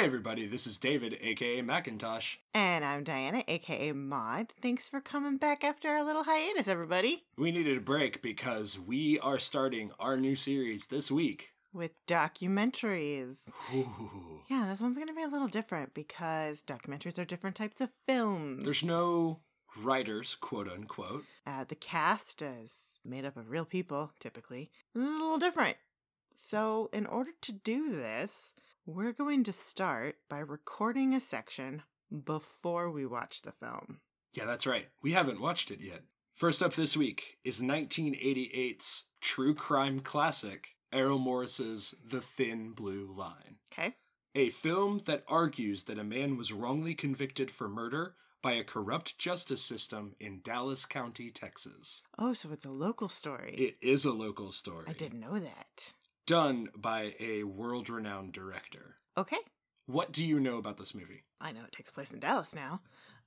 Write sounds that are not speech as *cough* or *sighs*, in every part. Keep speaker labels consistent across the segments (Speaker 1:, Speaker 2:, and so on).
Speaker 1: Hey everybody, this is David, aka Macintosh.
Speaker 2: And I'm Diana, aka Maud. Thanks for coming back after our little hiatus, everybody.
Speaker 1: We needed a break because we are starting our new series this week.
Speaker 2: With documentaries.
Speaker 1: Ooh.
Speaker 2: Yeah, this one's going to be a little different because documentaries are different types of films.
Speaker 1: There's no writers, quote unquote.
Speaker 2: Uh, the cast is made up of real people, typically. This is a little different. So, in order to do this, we're going to start by recording a section before we watch the film.
Speaker 1: Yeah, that's right. We haven't watched it yet. First up this week is 1988's true crime classic, Errol Morris's The Thin Blue Line.
Speaker 2: Okay?
Speaker 1: A film that argues that a man was wrongly convicted for murder by a corrupt justice system in Dallas County, Texas.
Speaker 2: Oh, so it's a local story.
Speaker 1: It is a local story.
Speaker 2: I didn't know that.
Speaker 1: Done by a world renowned director.
Speaker 2: Okay.
Speaker 1: What do you know about this movie?
Speaker 2: I know it takes place in Dallas now.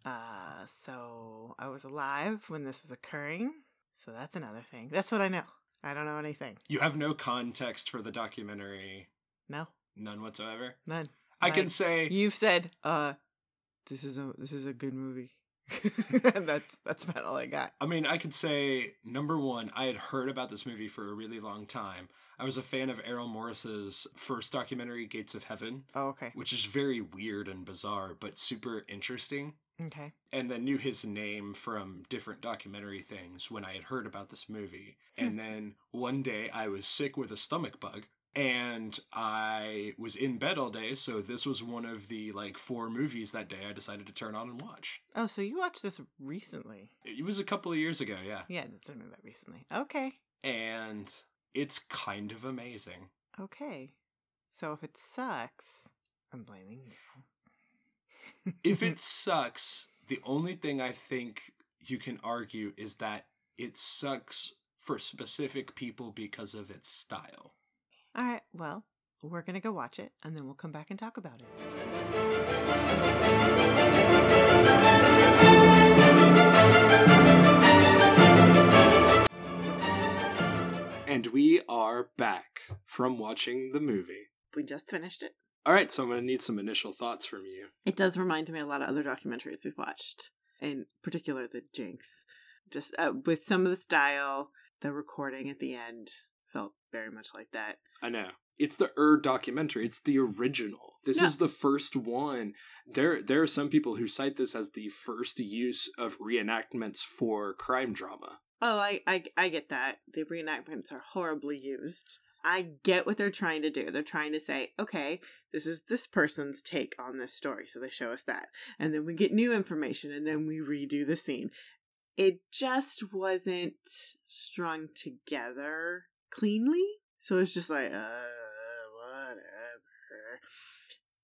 Speaker 2: Uh, so I was alive when this was occurring. So that's another thing. That's what I know. I don't know anything.
Speaker 1: You have no context for the documentary,
Speaker 2: No,
Speaker 1: none whatsoever.
Speaker 2: none.
Speaker 1: I can say
Speaker 2: You've said, uh, this is a this is a good movie. *laughs* that's that's about all I got.
Speaker 1: I mean, I could say number one, I had heard about this movie for a really long time. I was a fan of Errol Morris's first documentary, Gates of Heaven,
Speaker 2: Oh, okay.
Speaker 1: which is very weird and bizarre, but super interesting.
Speaker 2: Okay.
Speaker 1: And then knew his name from different documentary things when I had heard about this movie.
Speaker 2: Hmm.
Speaker 1: And then one day I was sick with a stomach bug and I was in bed all day. So this was one of the like four movies that day I decided to turn on and watch.
Speaker 2: Oh, so you watched this recently?
Speaker 1: It was a couple of years ago, yeah.
Speaker 2: Yeah, that's what I mean by recently. Okay.
Speaker 1: and it's kind of amazing.
Speaker 2: Okay. So if it sucks, I'm blaming you.
Speaker 1: If it *laughs* sucks, the only thing I think you can argue is that it sucks for specific people because of its style.
Speaker 2: All right, well, we're going to go watch it and then we'll come back and talk about it.
Speaker 1: And we are back from watching the movie.
Speaker 2: We just finished it.
Speaker 1: All right, so I'm going to need some initial thoughts from you.
Speaker 2: It does remind me a lot of other documentaries we've watched, in particular the Jinx. Just uh, with some of the style, the recording at the end felt very much like that.
Speaker 1: I know. It's the Ur documentary. It's the original. This
Speaker 2: No.
Speaker 1: is the first one. There there are some people who cite this as the first use of reenactments for crime drama.
Speaker 2: Oh, I, I, I get that. The reenactments are horribly used. I get what they're trying to do. They're trying to say, okay, this is this person's take on this story. So they show us that. And then we get new information and then we redo the scene. It just wasn't strung together cleanly. So it's just like, uh, whatever.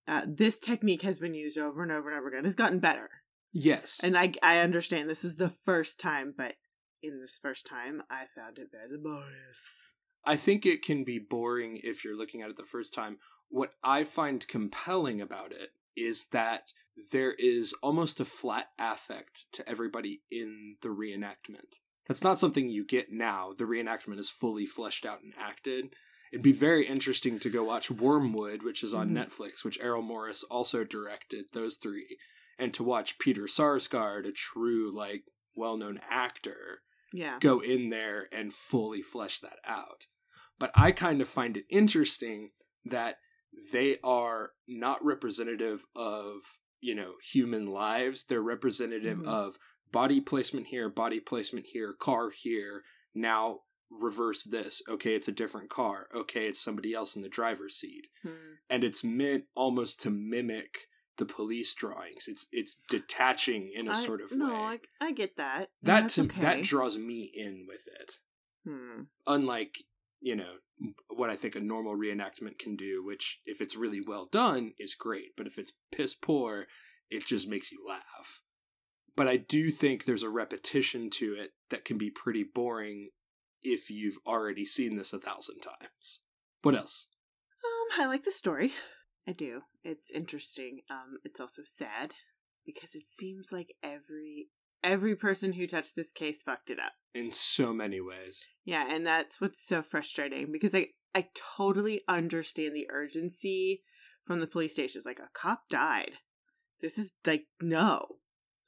Speaker 2: Uh, this technique has been used over and over and over again. It's gotten better.
Speaker 1: Yes.
Speaker 2: And I, I understand this is the first time, but in this first time, I found it very laborious.
Speaker 1: I think it can be boring if you're looking at it the first time. What I find compelling about it is that there is almost a flat affect to everybody in the reenactment. That's not something you get now. The reenactment is fully fleshed out and acted. It'd be very interesting to go watch Wormwood, which is on
Speaker 2: Mhm.
Speaker 1: Netflix, which Errol Morris also directed, those three, and to watch Peter Sarsgaard, a true, like, well known actor,
Speaker 2: Yeah.
Speaker 1: go in there and fully flesh that out. But I kind of find it interesting that they are not representative of, you know, human lives. They're representative
Speaker 2: Mhm.
Speaker 1: of body placement here, body placement here, car here. Now reverse this. Okay, it's a different car. Okay, it's somebody else in the driver's seat.
Speaker 2: Hmm.
Speaker 1: And it's meant almost to mimic the police drawings. It's it's detaching in a
Speaker 2: I-
Speaker 1: sort of
Speaker 2: no,
Speaker 1: way.
Speaker 2: I, I get that.
Speaker 1: that to,
Speaker 2: okay.
Speaker 1: that draws me in with it
Speaker 2: Hmm.
Speaker 1: unlike you know what i think a normal reenactment can do which if it's really well done is great but if it's piss poor it just makes you laugh but i do think there's a repetition to it that can be pretty boring if you've already seen this a thousand times what else
Speaker 2: Um, I like the story. I do. It's interesting. Um, it's also sad because it seems like every every person who touched this case fucked it up.
Speaker 1: in so many ways
Speaker 2: Yeah, and that's what's so frustrating because I I totally understand the urgency from the police station. It's like a cop died. This is like no.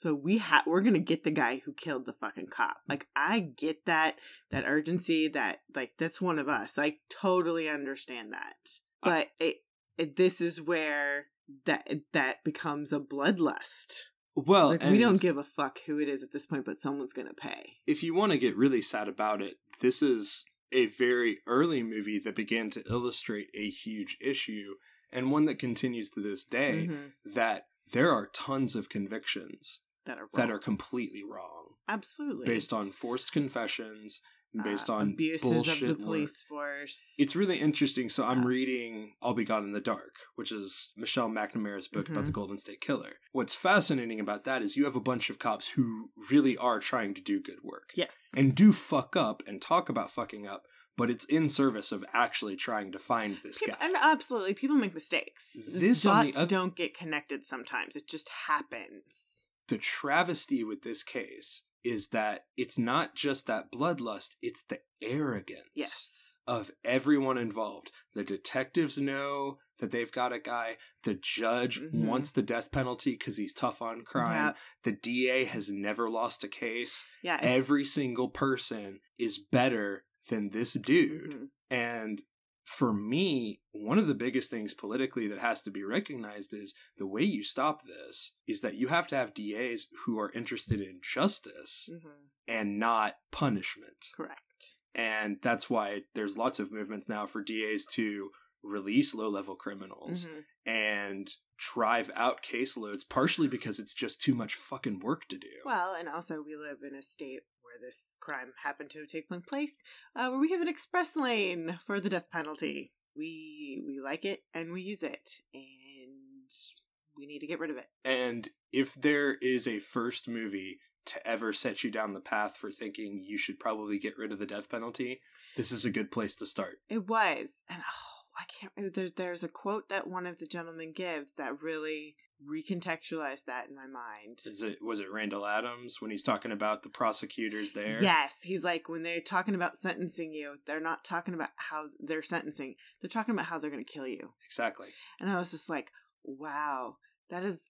Speaker 2: So we have we're gonna get the guy who killed the fucking cop. Like I get that that urgency. That like that's one of us. I totally understand that. But it, it this is where that that becomes a bloodlust.
Speaker 1: Well,
Speaker 2: Like we don't give a fuck who it is at this point, but someone's gonna pay.
Speaker 1: if you want to get really sad about it, this is a very early movie that began to illustrate a huge issue and one that continues to this day
Speaker 2: Mhm.
Speaker 1: that there are tons of convictions
Speaker 2: That are
Speaker 1: that are completely wrong
Speaker 2: absolutely
Speaker 1: based on forced confessions, based
Speaker 2: Uh,
Speaker 1: on
Speaker 2: abuses
Speaker 1: bullshit
Speaker 2: of the
Speaker 1: work.
Speaker 2: police force.
Speaker 1: It's really interesting. So I'm reading I'll Be Gone in the Dark, which is Michelle McNamara's book about
Speaker 2: Mhm.
Speaker 1: the Golden State Killer. What's fascinating about that is you have a bunch of cops who really are trying to do good work
Speaker 2: yes,
Speaker 1: and do fuck up and talk about fucking up, but it's in service of actually trying to find this
Speaker 2: Peop-
Speaker 1: guy.
Speaker 2: and absolutely, people make mistakes.
Speaker 1: This,
Speaker 2: Dots
Speaker 1: oth-
Speaker 2: don't get connected sometimes. It just happens.
Speaker 1: The travesty with this case is that it's not just that bloodlust, it's the arrogance
Speaker 2: Yes.
Speaker 1: of everyone involved. The detectives know that they've got a guy. The judge
Speaker 2: Mhm.
Speaker 1: wants the death penalty because he's tough on crime.
Speaker 2: Yeah.
Speaker 1: The DA has never lost a case.
Speaker 2: Yeah.
Speaker 1: Every single person is better than this dude.
Speaker 2: Mhm.
Speaker 1: And for me, one of the biggest things politically that has to be recognized is the way you stop this is that you have to have DAs who are interested in justice
Speaker 2: Mhm.
Speaker 1: and not punishment.
Speaker 2: Correct.
Speaker 1: And that's why there's lots of movements now for DAs to release low level criminals
Speaker 2: Mhm.
Speaker 1: and drive out caseloads, partially because it's just too much fucking work to do.
Speaker 2: Well, and also we live in a state where this crime happened to take place, uh, where we have an express lane for the death penalty. We we like it and we use it, and we need to get rid of it.
Speaker 1: And if there is a first movie to ever set you down the path for thinking you should probably get rid of the death penalty, this is a good place to start.
Speaker 2: It was, and oh, I can't. There, there's a quote that one of the gentlemen gives that really recontextualized that in my mind.
Speaker 1: Is it was it Randall Adams when he's talking about the prosecutors there?
Speaker 2: Yes, he's like when they're talking about sentencing you, they're not talking about how they're sentencing. They're talking about how they're going to kill you.
Speaker 1: Exactly.
Speaker 2: And I was just like, wow, that is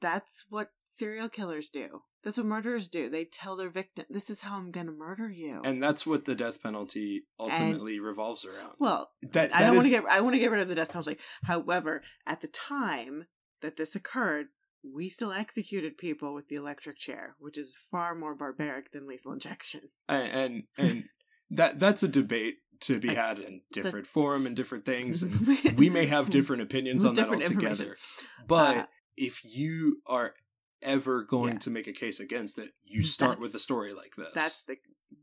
Speaker 2: that's what serial killers do. That's what murderers do. They tell their victim, "This is how I'm going to murder you."
Speaker 1: And that's what the death penalty ultimately revolves around.
Speaker 2: well,
Speaker 1: that,
Speaker 2: I don't want to get I want to get rid of the death penalty. However, at the time that this occurred, we still executed people with the electric chair, which is far more barbaric than lethal injection.
Speaker 1: and and, and that that's a debate to be had in different forum and different things and *laughs* we may have *laughs* different opinions on
Speaker 2: Different
Speaker 1: that altogether but
Speaker 2: Uh,
Speaker 1: if you are ever going
Speaker 2: Yeah.
Speaker 1: to make a case against it you start
Speaker 2: That's-
Speaker 1: with a story like this
Speaker 2: That's the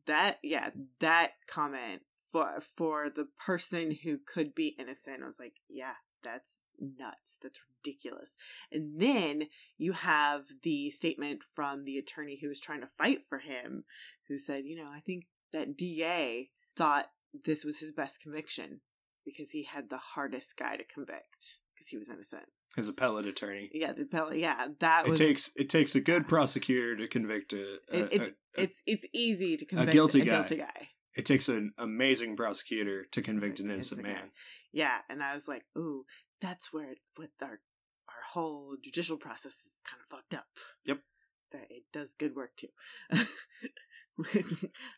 Speaker 2: that yeah that comment for for the person who could be innocent. I was like, yeah, that's nuts. That's ridiculous. And then you have the statement from the attorney who was trying to fight for him, who said, you know, I think that DA thought this was his best conviction because he had the hardest guy to convict because he was innocent.
Speaker 1: as appellate attorney
Speaker 2: Yeah, the appellate- yeah, that
Speaker 1: it
Speaker 2: was
Speaker 1: takes it takes a good prosecutor to convict a, a-
Speaker 2: it- it's
Speaker 1: a- a-
Speaker 2: it's it's easy to convict a
Speaker 1: guilty
Speaker 2: a
Speaker 1: guy.
Speaker 2: guilty guy.
Speaker 1: It takes an amazing prosecutor to convict an innocent man
Speaker 2: Yeah, and I was like, ooh, that's where it's with our our whole judicial process is kind of fucked up.
Speaker 1: Yep.
Speaker 2: That it does good work too. *laughs*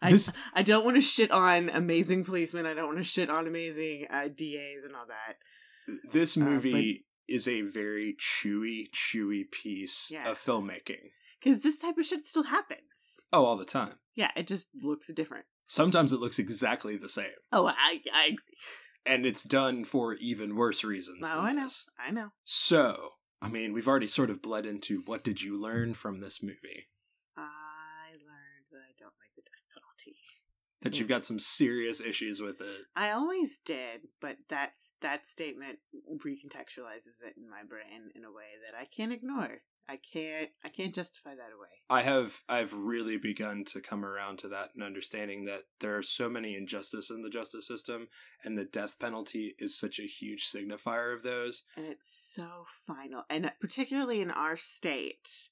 Speaker 2: I
Speaker 1: This-
Speaker 2: I don't want to shit on amazing policemen. I don't want to shit on amazing uh, DAs and all that.
Speaker 1: this
Speaker 2: Uh,
Speaker 1: movie is a very chewy chewy piece
Speaker 2: Yeah.
Speaker 1: of filmmaking
Speaker 2: Because this type of shit still happens.
Speaker 1: oh all the time
Speaker 2: Yeah, it just looks different.
Speaker 1: Sometimes it looks exactly the same
Speaker 2: Oh, I I agree.
Speaker 1: and it's done for even worse reasons
Speaker 2: Oh, I know.
Speaker 1: this.
Speaker 2: I know.
Speaker 1: So, I mean, we've already sort of bled into what did you learn from this movie?
Speaker 2: I learned that I don't like the death penalty.
Speaker 1: That you've hmm. got some serious issues with it.
Speaker 2: I always did, but that's that statement recontextualizes it in my brain in a way that I can't ignore. I can't I can't justify that away.
Speaker 1: I have I've really begun to come around to that and understanding that there are so many injustices in the justice system and the death penalty is such a huge signifier of those.
Speaker 2: And it's so final. And particularly in our state,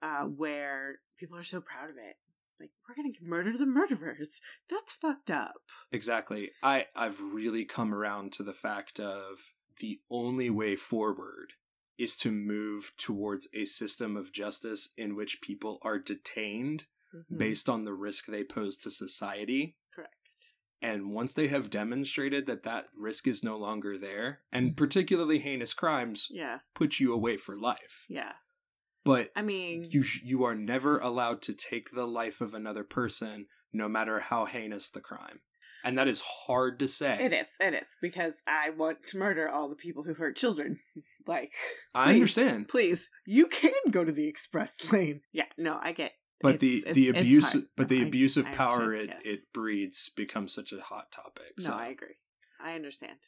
Speaker 2: uh, where people are so proud of it. Like, we're gonna murder the murderers. That's fucked up.
Speaker 1: Exactly. I I've really come around to the fact of the only way forward is to move towards a system of justice in which people are detained
Speaker 2: Mhm.
Speaker 1: based on the risk they pose to society.
Speaker 2: Correct.
Speaker 1: And once they have demonstrated that that risk is no longer there, and particularly heinous crimes
Speaker 2: Yeah.
Speaker 1: put you away for life.
Speaker 2: Yeah.
Speaker 1: But
Speaker 2: I mean,
Speaker 1: you sh- you are never allowed to take the life of another person no matter how heinous the crime. And that is hard to say.
Speaker 2: it is. It is because I want to murder all the people who hurt children. *laughs* like,
Speaker 1: I understand.
Speaker 2: Please, you can go to the express *laughs* lane. Yeah. No, I get.
Speaker 1: But
Speaker 2: it's-
Speaker 1: the
Speaker 2: it's-
Speaker 1: the abuse
Speaker 2: hard.
Speaker 1: but the
Speaker 2: No, I-
Speaker 1: abuse of
Speaker 2: I
Speaker 1: power it,
Speaker 2: understand,
Speaker 1: it breeds becomes such a hot topic.
Speaker 2: No,
Speaker 1: So
Speaker 2: I agree. I understand.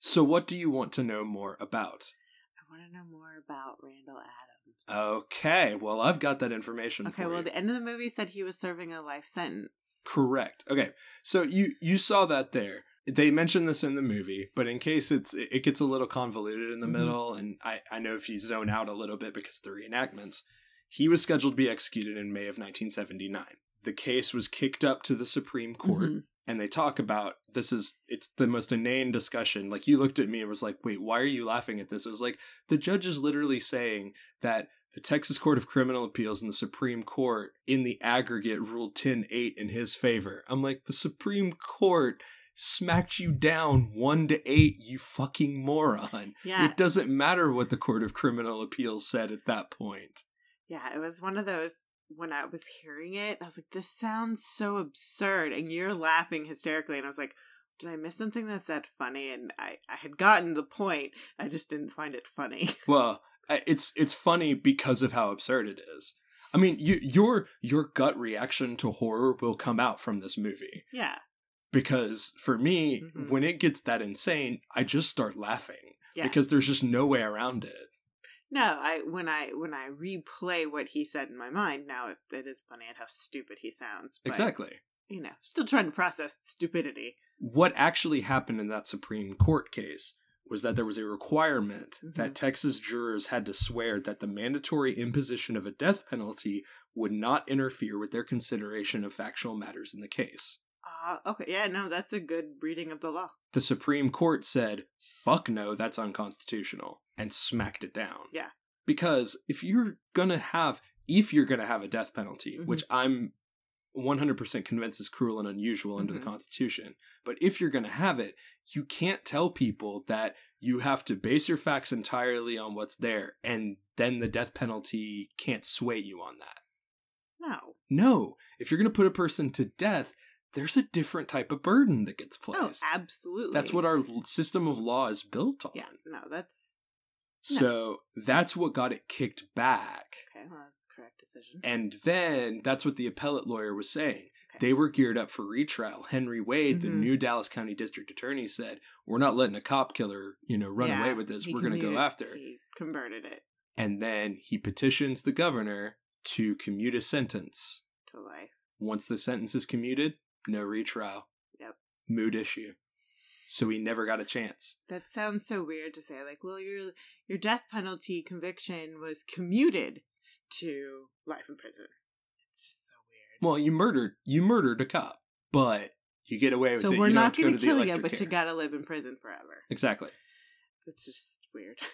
Speaker 1: So what do you want to know more about?
Speaker 2: I want to know more about Randall Adams.
Speaker 1: Okay, well I've got that information
Speaker 2: okay,
Speaker 1: for
Speaker 2: well,
Speaker 1: you.
Speaker 2: the end of the movie said he was serving a life sentence.
Speaker 1: Correct. Okay. So you you saw that there. They mentioned this in the movie, but in case it's it gets a little convoluted in the
Speaker 2: Mhm.
Speaker 1: middle, and I I know if you zone out a little bit because the reenactments, he was scheduled to be executed in May of 1979. The case was kicked up to the Supreme Court,
Speaker 2: Mhm.
Speaker 1: and they talk about this is it's the most inane discussion. Like you looked at me and was like, "Wait, why are you laughing at this?" It was like the judge is literally saying that the Texas Court of Criminal Appeals and the Supreme Court in the aggregate ruled 10-8 in his favor. I'm like, the Supreme Court smacked you down 1 to 8, you fucking moron.
Speaker 2: Yeah.
Speaker 1: It doesn't matter what the Court of Criminal Appeals said at that point.
Speaker 2: Yeah, it was one of those when I was hearing it, I was like, this sounds so absurd. And you're laughing hysterically. And I was like, did I miss something that's that funny? And I, I had gotten the point. I just didn't find it funny. *laughs*
Speaker 1: Well, it's it's funny because of how absurd it is. I mean, you, your your gut reaction to horror will come out from this movie
Speaker 2: yeah.
Speaker 1: Because for me,
Speaker 2: Mhm.
Speaker 1: when it gets that insane, I just start laughing
Speaker 2: Yeah.
Speaker 1: because there's just no way around it.
Speaker 2: no, I when I when I replay what he said in my mind, now it, it is funny at how stupid he sounds. But,
Speaker 1: exactly.
Speaker 2: You know, still trying to process stupidity.
Speaker 1: What actually happened in that Supreme Court case was that there was a requirement
Speaker 2: Mhm.
Speaker 1: that Texas jurors had to swear that the mandatory imposition of a death penalty would not interfere with their consideration of factual matters in the case.
Speaker 2: Uh, okay, yeah, no, that's a good reading of the law.
Speaker 1: The Supreme Court said, fuck no, that's unconstitutional, and smacked it down.
Speaker 2: Yeah.
Speaker 1: Because if you're gonna have, if you're gonna have a death penalty,
Speaker 2: Mhm.
Speaker 1: which I'm 100% convinced is cruel and unusual under
Speaker 2: Mhm.
Speaker 1: the Constitution, but if you're gonna have it, you can't tell people that you have to base your facts entirely on what's there, and then the death penalty can't sway you on that.
Speaker 2: No.
Speaker 1: No, if you're gonna put a person to death, there's a different type of burden that gets placed.
Speaker 2: Oh,
Speaker 1: placed.
Speaker 2: absolutely.
Speaker 1: That's what our system of law is built on.
Speaker 2: Yeah, no, that's
Speaker 1: So that's what got it kicked back.
Speaker 2: okay. Well, that's the correct decision.
Speaker 1: And then that's what the appellate lawyer was saying.
Speaker 2: Okay.
Speaker 1: They were geared up for retrial. Henry Wade, the
Speaker 2: Mhm.
Speaker 1: new Dallas County District Attorney, said, "We're not letting a cop killer, you know, run
Speaker 2: Yeah,
Speaker 1: away with this. We're going to go after."
Speaker 2: He converted it
Speaker 1: And then he petitions the governor to commute a sentence.
Speaker 2: to life.
Speaker 1: Once the sentence is commuted, no retrial.
Speaker 2: Yep.
Speaker 1: Mood issue. So he never got a chance.
Speaker 2: That sounds so weird to say. Like, well, your your death penalty conviction was commuted to life in prison. It's just so weird.
Speaker 1: Well, you murdered you murdered a cop, but you get away with
Speaker 2: so
Speaker 1: it.
Speaker 2: So we're
Speaker 1: you
Speaker 2: not
Speaker 1: have to go
Speaker 2: going
Speaker 1: to
Speaker 2: kill you, but you got to live in prison forever.
Speaker 1: exactly.
Speaker 2: It's just weird. *laughs*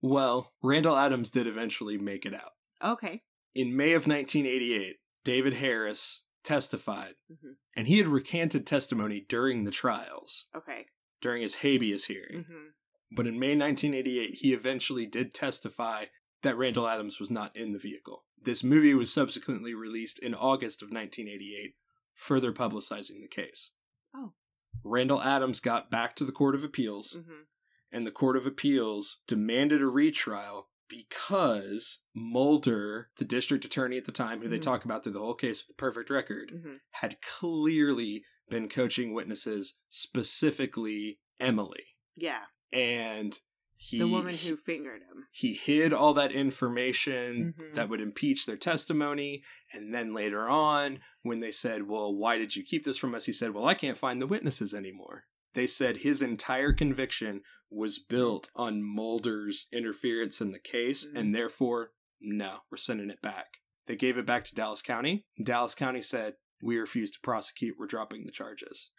Speaker 1: Well, Randall Adams did eventually make it out.
Speaker 2: okay.
Speaker 1: In May of 1988, David Harris testified,
Speaker 2: Mhm.
Speaker 1: And he had recanted testimony during the trials,
Speaker 2: Okay.
Speaker 1: during his habeas hearing.
Speaker 2: hmm
Speaker 1: But in May 1988, he eventually did testify that Randall Adams was not in the vehicle. This movie was subsequently released in August of 1988, further publicizing the case.
Speaker 2: Oh.
Speaker 1: Randall Adams got back to the Court of Appeals,
Speaker 2: hmm
Speaker 1: and the Court of Appeals demanded a retrial because Mulder, the district attorney at the time, who they
Speaker 2: Mhm.
Speaker 1: talk about through the whole case with the perfect record,
Speaker 2: hmm
Speaker 1: had clearly been coaching witnesses, specifically Emily.
Speaker 2: Yeah.
Speaker 1: And he
Speaker 2: The woman who fingered him.
Speaker 1: he hid all that information
Speaker 2: Mhm.
Speaker 1: that would impeach their testimony and then later on when they said well why did you keep this from us he said well i can't find the witnesses anymore they said his entire conviction was built on mulder's interference in the case
Speaker 2: Mhm.
Speaker 1: and therefore no we're sending it back they gave it back to dallas county dallas county said we refuse to prosecute we're dropping the charges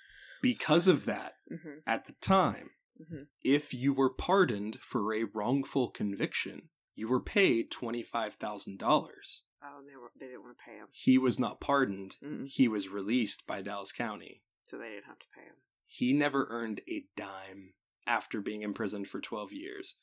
Speaker 1: because of that
Speaker 2: hmm
Speaker 1: at the time
Speaker 2: Mhm.
Speaker 1: If you were pardoned for a wrongful conviction, you were paid $25,000.
Speaker 2: Oh, they were they didn't want to pay him,
Speaker 1: He was not pardoned.
Speaker 2: Mm-mm.
Speaker 1: He was released by Dallas County.
Speaker 2: so they didn't have to pay him.
Speaker 1: He never earned a dime after being imprisoned for 12 years.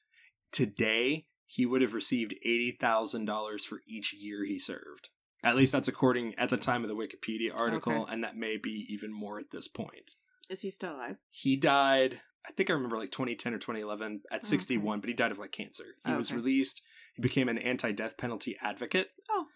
Speaker 1: Today, he would have received $80,000 for each year he served. At least that's according at the time of the Wikipedia article,
Speaker 2: Okay.
Speaker 1: and that may be even more at this point.
Speaker 2: Is he still alive?
Speaker 1: He died, I think I remember like 2010 or 2011 at oh,
Speaker 2: Okay.
Speaker 1: 61, but he died of like cancer. He
Speaker 2: Oh,
Speaker 1: was released. He became an anti death penalty advocate,
Speaker 2: Oh,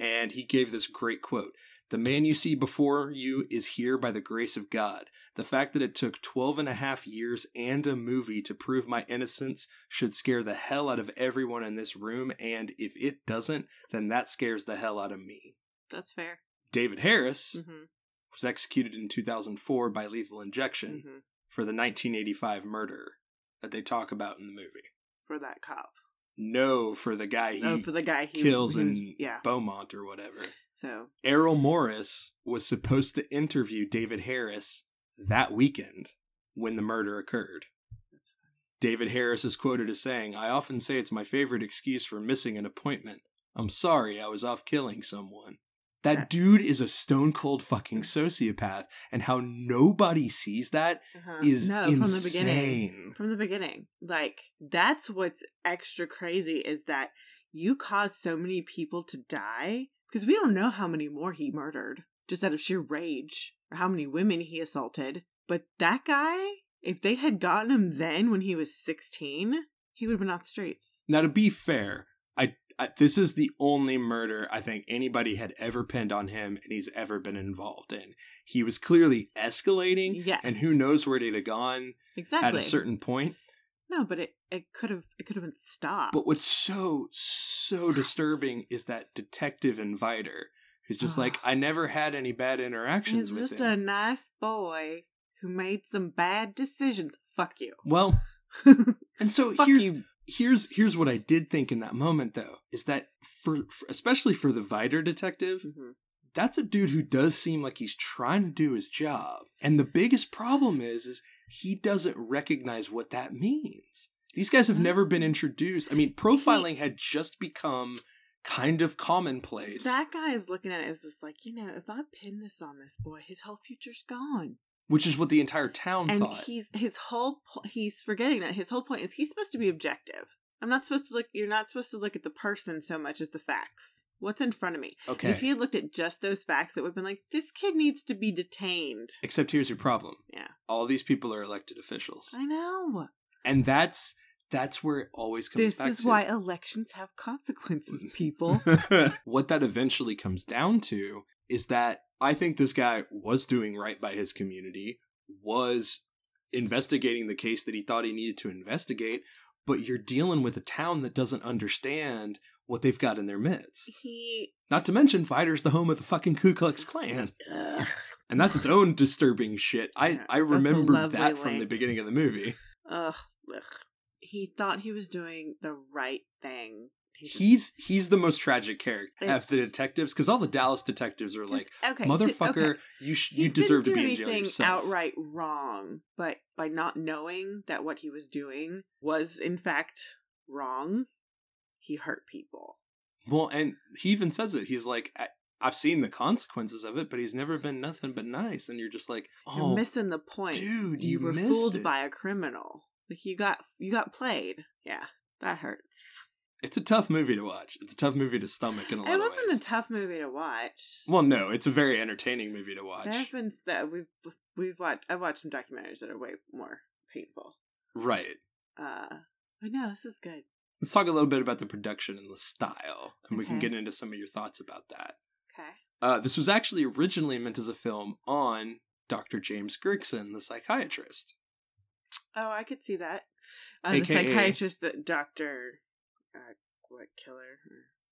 Speaker 1: and he gave this great quote The man you see before you is here by the grace of God. The fact that it took 12 and a half years and a movie to prove my innocence should scare the hell out of everyone in this room, and if it doesn't, then that scares the hell out of me.
Speaker 2: that's fair.
Speaker 1: David Harris
Speaker 2: Mm-hmm.
Speaker 1: was executed in 2004 by lethal injection
Speaker 2: hmm
Speaker 1: for the 1985 murder that they talk about in the movie.
Speaker 2: For that cop.
Speaker 1: No, for the guy he
Speaker 2: oh, for the guy he
Speaker 1: kills in
Speaker 2: yeah.
Speaker 1: Beaumont or whatever.
Speaker 2: So
Speaker 1: Errol Morris was supposed to interview David Harris that weekend when the murder occurred. David Harris is quoted as saying, I often say it's my favorite excuse for missing an appointment. I'm sorry, I was off killing someone. That dude is a stone cold fucking sociopath, and how nobody sees that
Speaker 2: Uh-huh.
Speaker 1: is
Speaker 2: no from the beginning.
Speaker 1: insane.
Speaker 2: From the beginning, like that's what's extra crazy is that you caused so many people to die because we don't know how many more he murdered just out of sheer rage or how many women he assaulted. But that guy, if they had gotten him then when he was sixteen, he would have been off the streets.
Speaker 1: Now, to be fair, this is the only murder I think anybody had ever pinned on him, and he's ever been involved in. He was clearly escalating,
Speaker 2: Yes.
Speaker 1: and who knows where they'd have gone
Speaker 2: Exactly.
Speaker 1: at a certain point.
Speaker 2: no, but it it could have it could have been stopped.
Speaker 1: But what's so so disturbing is that detective in Vidor who's just like, *sighs* I never had any bad interactions
Speaker 2: He's
Speaker 1: with
Speaker 2: just
Speaker 1: him.
Speaker 2: a nice boy who made some bad decisions. Fuck you.
Speaker 1: Well, *laughs* and so here's
Speaker 2: you.
Speaker 1: Here's here's what I did think in that moment though is that for, for especially for the Vidor detective,
Speaker 2: Mhm.
Speaker 1: that's a dude who does seem like he's trying to do his job. And the biggest problem is is he doesn't recognize what that means. These guys have never been introduced. I mean, profiling had just become kind of commonplace.
Speaker 2: That guy is looking at it as just like, you know, if I pin this on this boy, his whole future's gone.
Speaker 1: Which is what the entire town
Speaker 2: and
Speaker 1: thought.
Speaker 2: he's his whole po- he's forgetting that his whole point is he's supposed to be objective. I'm not supposed to look. You're not supposed to look at the person so much as the facts. What's in front of me?
Speaker 1: okay.
Speaker 2: If he had looked at just those facts, it would have been like, this kid needs to be detained.
Speaker 1: Except here's your problem.
Speaker 2: Yeah.
Speaker 1: All these people are elected officials.
Speaker 2: I know.
Speaker 1: And that's that's where it always comes
Speaker 2: This is
Speaker 1: to.
Speaker 2: why elections have consequences, people. *laughs*
Speaker 1: what that eventually comes down to is that I think this guy was doing right by his community, was investigating the case that he thought he needed to investigate, but you're dealing with a town that doesn't understand what they've got in their midst.
Speaker 2: he.
Speaker 1: Not to mention, Vidor's the home of the fucking Ku Klux Klan. And that's its own disturbing shit. I,
Speaker 2: Yeah,
Speaker 1: I remember that from the beginning of the movie.
Speaker 2: Ugh, ugh. He thought he was doing the right thing.
Speaker 1: He's he's the most tragic character of the detectives because all the Dallas detectives are like,
Speaker 2: okay,
Speaker 1: motherfucker,
Speaker 2: okay.
Speaker 1: you sh- you deserve to be in jail yourself.
Speaker 2: outright wrong, but by not knowing that what he was doing was in fact wrong, he hurt people.
Speaker 1: Well, and he even says it. He's like, I, I've seen the consequences of it, but he's never been nothing but nice. And you're just like,
Speaker 2: You're
Speaker 1: oh,
Speaker 2: missing the point.
Speaker 1: dude,
Speaker 2: you,
Speaker 1: you,
Speaker 2: were fooled
Speaker 1: it.
Speaker 2: by a criminal. Like you got you got played. Yeah, that hurts.
Speaker 1: It's a tough movie to watch. It's a tough movie to stomach in a lot of It
Speaker 2: wasn't
Speaker 1: ways.
Speaker 2: a tough movie to watch.
Speaker 1: well, no, it's a very entertaining movie to watch.
Speaker 2: there have been that we've we've watched. I've watched some documentaries that are way more painful.
Speaker 1: Right.
Speaker 2: Uh, but no, this is good.
Speaker 1: Let's talk a little bit about the production and the style, and we can get into some of your thoughts about that.
Speaker 2: Okay.
Speaker 1: Uh, this was actually originally meant as a film on Dr. James Grigson, the psychiatrist.
Speaker 2: Oh, I could see that. Uh, the psychiatrist that Doctor, uh, what killer?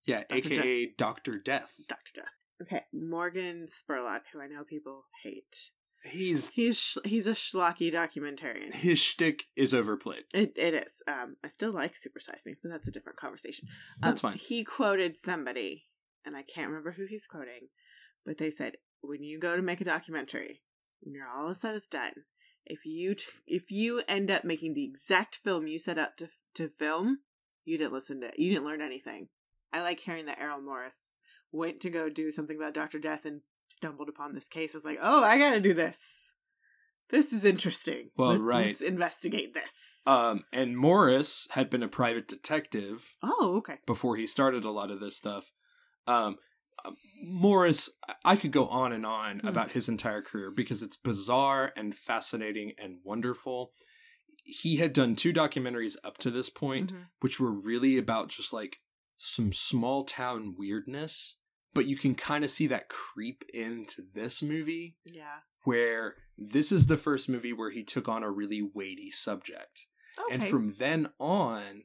Speaker 1: Yeah,
Speaker 2: Dr.
Speaker 1: aka Dr. Death.
Speaker 2: Doctor Death. Okay, Morgan Spurlock, who I know people hate.
Speaker 1: He's
Speaker 2: He's sh- he's a schlocky documentarian.
Speaker 1: his shtick is overplayed.
Speaker 2: It it is. Um, I still like Super Size Me, but that's a different conversation. Um,
Speaker 1: That's fine.
Speaker 2: He quoted somebody, and I can't remember who he's quoting, but they said when you go to make a documentary, when you're all said it's done, if you t- if you end up making the exact film you set up to to film, you didn't listen to you didn't learn anything. I like hearing that Errol Morris went to go do something about Doctor Death and stumbled upon this case. I Was like, oh, I got to do this. This is interesting.
Speaker 1: Well,
Speaker 2: Let's-
Speaker 1: right.
Speaker 2: Let's investigate this.
Speaker 1: Um, and Morris had been a private detective
Speaker 2: oh, okay.
Speaker 1: before he started a lot of this stuff. Um, uh, Morris, I could go on and on
Speaker 2: Hmm.
Speaker 1: about his entire career because it's bizarre and fascinating and wonderful. He had done two documentaries up to this point,
Speaker 2: Mhm.
Speaker 1: which were really about just like some small town weirdness. But you can kind of see that creep into this movie
Speaker 2: Yeah.
Speaker 1: where this is the first movie where he took on a really weighty subject.
Speaker 2: Okay.
Speaker 1: And from then on,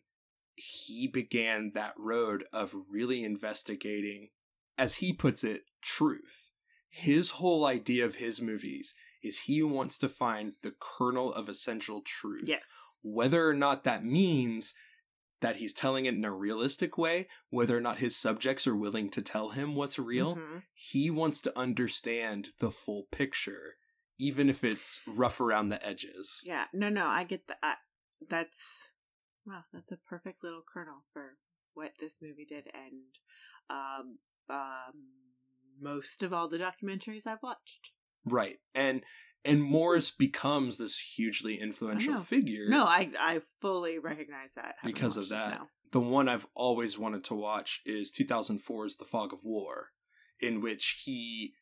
Speaker 1: he began that road of really investigating, as he puts it, truth. His whole idea of his movies is he wants to find the kernel of essential truth.
Speaker 2: yes.
Speaker 1: Whether or not that means that he's telling it in a realistic way, whether or not his subjects are willing to tell him what's real,
Speaker 2: Mhm.
Speaker 1: he wants to understand the full picture, even if it's rough around the edges.
Speaker 2: Yeah. No, no, I get that. I- That's wow. That's a perfect little kernel for what this movie did, and um, um, most of all the documentaries I've watched.
Speaker 1: Right. And and Morris becomes this hugely influential figure.
Speaker 2: No, I I fully recognize that
Speaker 1: Because of that. The one I've always wanted to watch is 2004's The Fog of War, in which he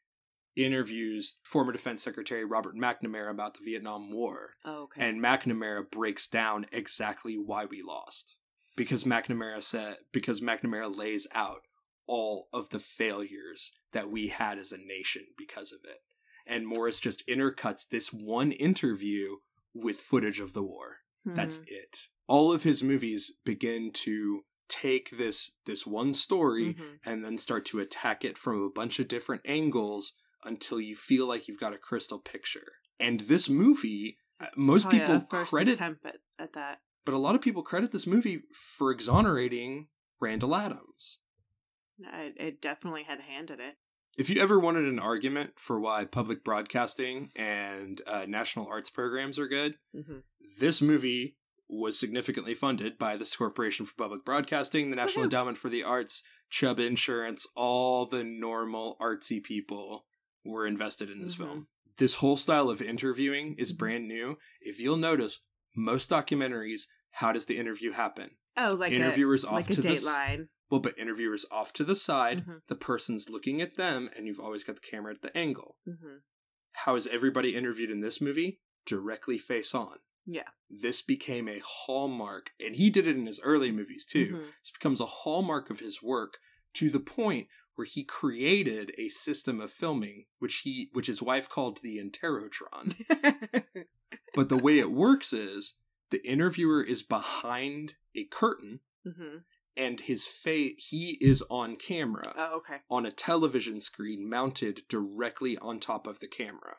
Speaker 1: interviews former Defense Secretary Robert McNamara about the Vietnam War.
Speaker 2: Oh, okay.
Speaker 1: And McNamara breaks down exactly why we lost. Because McNamara said because McNamara lays out all of the failures that we had as a nation because of it. And Morris just intercuts this one interview with footage of the war. That's
Speaker 2: Mhm.
Speaker 1: it. All of his movies begin to take this this one story
Speaker 2: Mhm.
Speaker 1: and then start to attack it from a bunch of different angles until you feel like you've got a crystal picture. And this movie, uh, most
Speaker 2: Probably
Speaker 1: people
Speaker 2: first
Speaker 1: credit,
Speaker 2: attempt at, at that.
Speaker 1: but a lot of people credit this movie for exonerating Randall Adams.
Speaker 2: It, it definitely had a hand in it.
Speaker 1: If you ever wanted an argument for why public broadcasting and uh, national arts programs are good,
Speaker 2: hmm
Speaker 1: this movie was significantly funded by the Corporation for Public Broadcasting, the National. Endowment for the Arts, Chubb Insurance, all the normal artsy people were invested in this
Speaker 2: Mhm.
Speaker 1: film. This whole style of interviewing is
Speaker 2: Mhm.
Speaker 1: brand new. If you'll notice, most documentaries, how does the interview happen?
Speaker 2: Oh, like
Speaker 1: Interviewers
Speaker 2: a,
Speaker 1: off
Speaker 2: like a
Speaker 1: to the s-
Speaker 2: Dateline.
Speaker 1: Well, but interviewers off to the side,
Speaker 2: Mhm.
Speaker 1: the person's looking at them, and you've always got the camera at the angle.
Speaker 2: hmm
Speaker 1: How is everybody interviewed in this movie? Directly face on.
Speaker 2: Yeah.
Speaker 1: This became a hallmark, and he did it in his early movies too.
Speaker 2: Mhm.
Speaker 1: This becomes a hallmark of his work to the point where he created a system of filming, which he, which his wife called the Interrotron. *laughs* but the way it works is the interviewer is behind a curtain,
Speaker 2: hmm
Speaker 1: and his face, he is on camera
Speaker 2: Oh, okay.
Speaker 1: on a television screen mounted directly on top of the camera.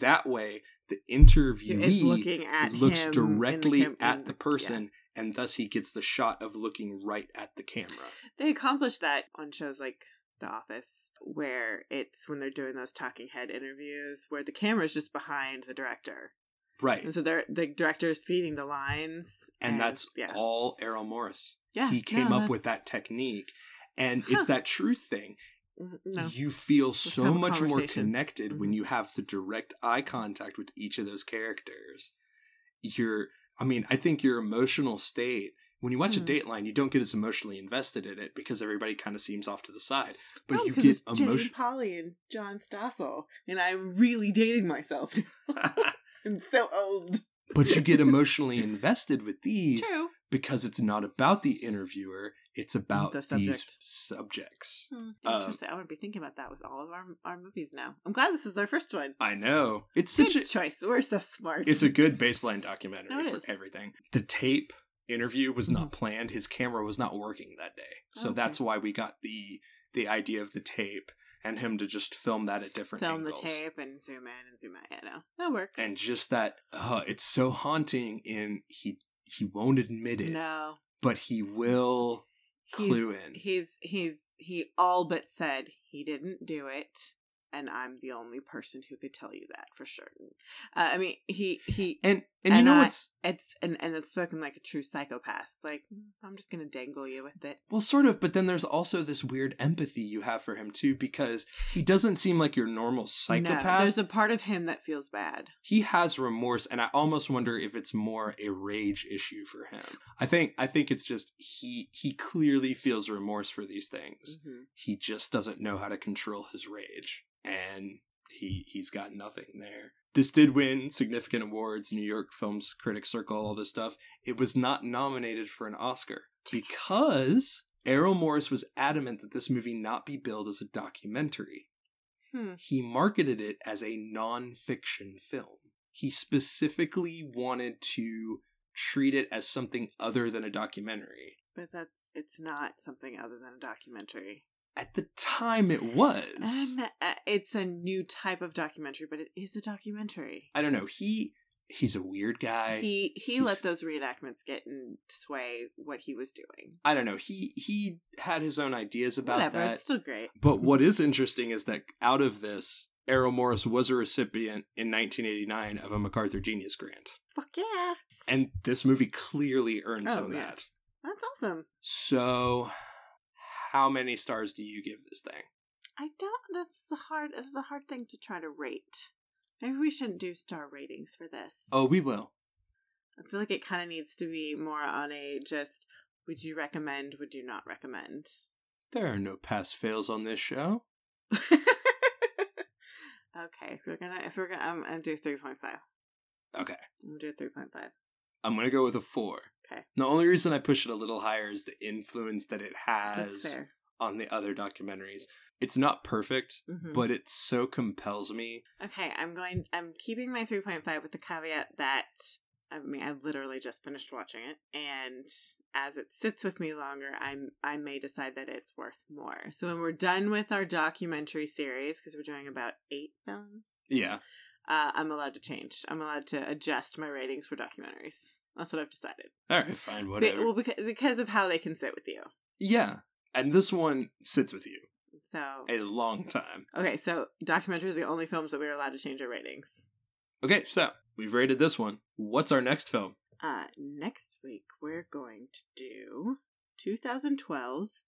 Speaker 1: That way, the interviewee looks
Speaker 2: in the
Speaker 1: directly
Speaker 2: cam-
Speaker 1: at the
Speaker 2: yeah.
Speaker 1: person, and thus he gets the shot of looking right at the camera.
Speaker 2: They accomplish that on shows like The Office, where it's when they're doing those talking head interviews, where the camera's just behind the director,
Speaker 1: Right.
Speaker 2: and so they're the director is feeding the lines,
Speaker 1: And, that's
Speaker 2: yeah,
Speaker 1: all Errol Morris.
Speaker 2: Yeah,
Speaker 1: He came
Speaker 2: no,
Speaker 1: up with that technique. And
Speaker 2: Huh.
Speaker 1: it's that truth thing.
Speaker 2: No,
Speaker 1: You feel so
Speaker 2: have a
Speaker 1: much more connected when
Speaker 2: Mhm.
Speaker 1: you have the direct eye contact with each of those characters. You're, I mean, I think your emotional state, when you watch
Speaker 2: Mhm.
Speaker 1: a Dateline, you don't get as emotionally invested in it because everybody kind of seems off to the side. But
Speaker 2: No,
Speaker 1: you get emotion.
Speaker 2: Polly and John Stossel, and I'm really dating myself. *laughs* *laughs* I'm so old.
Speaker 1: but you get *laughs* emotionally invested with these
Speaker 2: True.
Speaker 1: Because it's not about the interviewer, it's about
Speaker 2: The
Speaker 1: these subjects.
Speaker 2: Hmm,
Speaker 1: Uh,
Speaker 2: interesting. I want to be thinking about that with all of our our movies now. I'm glad this is our first one.
Speaker 1: I know. It's
Speaker 2: Good
Speaker 1: such a
Speaker 2: choice. We're so smart.
Speaker 1: it's a good baseline documentary
Speaker 2: No,
Speaker 1: for
Speaker 2: is.
Speaker 1: everything. The tape interview was not planned. His camera was not working that day. So
Speaker 2: Okay.
Speaker 1: that's why we got the the idea of the tape and him to just film that at different
Speaker 2: film the tape and zoom in and zoom out. Yeah, no, that works.
Speaker 1: And just that uh, it's so haunting in he he won't admit it,
Speaker 2: no,
Speaker 1: but he will
Speaker 2: he's,
Speaker 1: clue in.
Speaker 2: He's he's he all but said he didn't do it. and I'm the only person who could tell you that for certain. Uh, I mean, he he
Speaker 1: And and, you know
Speaker 2: I-
Speaker 1: what's
Speaker 2: it's and and it's spoken like a true psychopath. It's like "Mm, I'm just gonna dangle you with it.
Speaker 1: well, sort of, but then there's also this weird empathy you have for him too, because he doesn't seem like your normal
Speaker 2: No,
Speaker 1: psychopath.
Speaker 2: there's a part of him that feels bad.
Speaker 1: he has remorse, and I almost wonder if it's more a rage issue for him. I think I think it's just he he clearly feels remorse for these things.
Speaker 2: Mhm.
Speaker 1: He just doesn't know how to control his rage, and he he's got nothing there. This did win significant awards, New York Films Critics Circle, all this stuff. It was not nominated for an Oscar because Errol Morris was adamant that this movie not be billed as a documentary.
Speaker 2: Hmm.
Speaker 1: He marketed it as a non-fiction film. He specifically wanted to treat it as something other than a documentary.
Speaker 2: But that's it's not something other than a documentary.
Speaker 1: At the time, it was.
Speaker 2: And uh, it's a new type of documentary, but it is a documentary.
Speaker 1: I don't know. He he's a weird guy.
Speaker 2: He he
Speaker 1: he's-
Speaker 2: let those reenactments get and sway what he was doing.
Speaker 1: I don't know. He he had his own ideas about
Speaker 2: Whatever,
Speaker 1: that.
Speaker 2: it's still great.
Speaker 1: But what is interesting is that out of this, Errol Morris was a recipient in 1989 of a MacArthur Genius Grant.
Speaker 2: Fuck yeah!
Speaker 1: And this movie clearly earns
Speaker 2: Oh
Speaker 1: him that.
Speaker 2: yes, that's awesome.
Speaker 1: So, how many stars do you give this thing?
Speaker 2: I don't. That's the hard. Is a hard thing to try to rate. Maybe we shouldn't do star ratings for this.
Speaker 1: Oh, we will.
Speaker 2: I feel like it kind of needs to be more on a just. Would you recommend? Would you not recommend?
Speaker 1: There are no pass fails on this show. *laughs*
Speaker 2: okay, if we're gonna, if we're gonna, I'm gonna do three point five.
Speaker 1: Okay.
Speaker 2: I'm gonna do three point five.
Speaker 1: I'm to go with a four.
Speaker 2: Okay.
Speaker 1: The only reason I push it a little higher is the influence that it has on the other documentaries. It's not perfect,
Speaker 2: Mhm.
Speaker 1: but it so compels me.
Speaker 2: Okay, I'm going. I'm keeping my three point five with the caveat that I mean I literally just finished watching it, and as it sits with me longer, I'm I may decide that it's worth more. So when we're done with our documentary series, because we're doing about eight films,
Speaker 1: Yeah.
Speaker 2: Uh, I'm allowed to change. I'm allowed to adjust my ratings for documentaries. That's what I've decided.
Speaker 1: All right, fine, whatever.
Speaker 2: well, because because of how they can sit with you.
Speaker 1: yeah. And this one sits with you
Speaker 2: So
Speaker 1: a long time.
Speaker 2: okay, so documentaries are the only films that we're allowed to change our ratings.
Speaker 1: Okay, so we've rated this one. What's our next film?
Speaker 2: Uh, next week we're going to do 2012's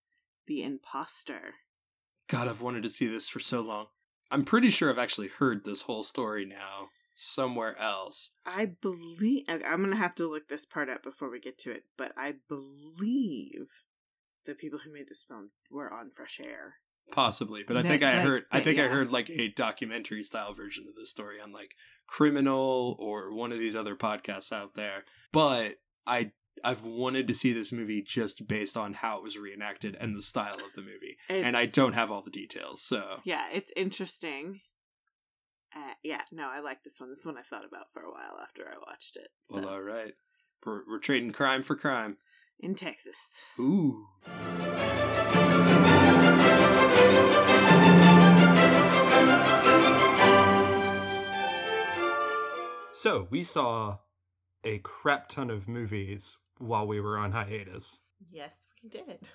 Speaker 2: The Imposter.
Speaker 1: God, I've wanted to see this for so long. I'm pretty sure I've actually heard this whole story now somewhere else.
Speaker 2: I believe I- I'm gonna have to look this part up before we get to it, but I believe the people who made this film were on Fresh Air.
Speaker 1: Possibly, but I
Speaker 2: That-
Speaker 1: think I
Speaker 2: that-
Speaker 1: heard I
Speaker 2: that-
Speaker 1: think I heard like a documentary style version of this story on like Criminal or one of these other podcasts out there. But I I've wanted to see this movie just based on how it was reenacted and the style of the movie. and I don't have all the details, so
Speaker 2: Yeah, it's interesting. Uh, yeah, no, I like this one. This one I thought about for a while after I watched it. So,
Speaker 1: well, all right. We're, we're trading crime for crime.
Speaker 2: in Texas.
Speaker 1: Ooh. So, we saw a crap ton of movies while we were on hiatus.
Speaker 2: Yes, we did.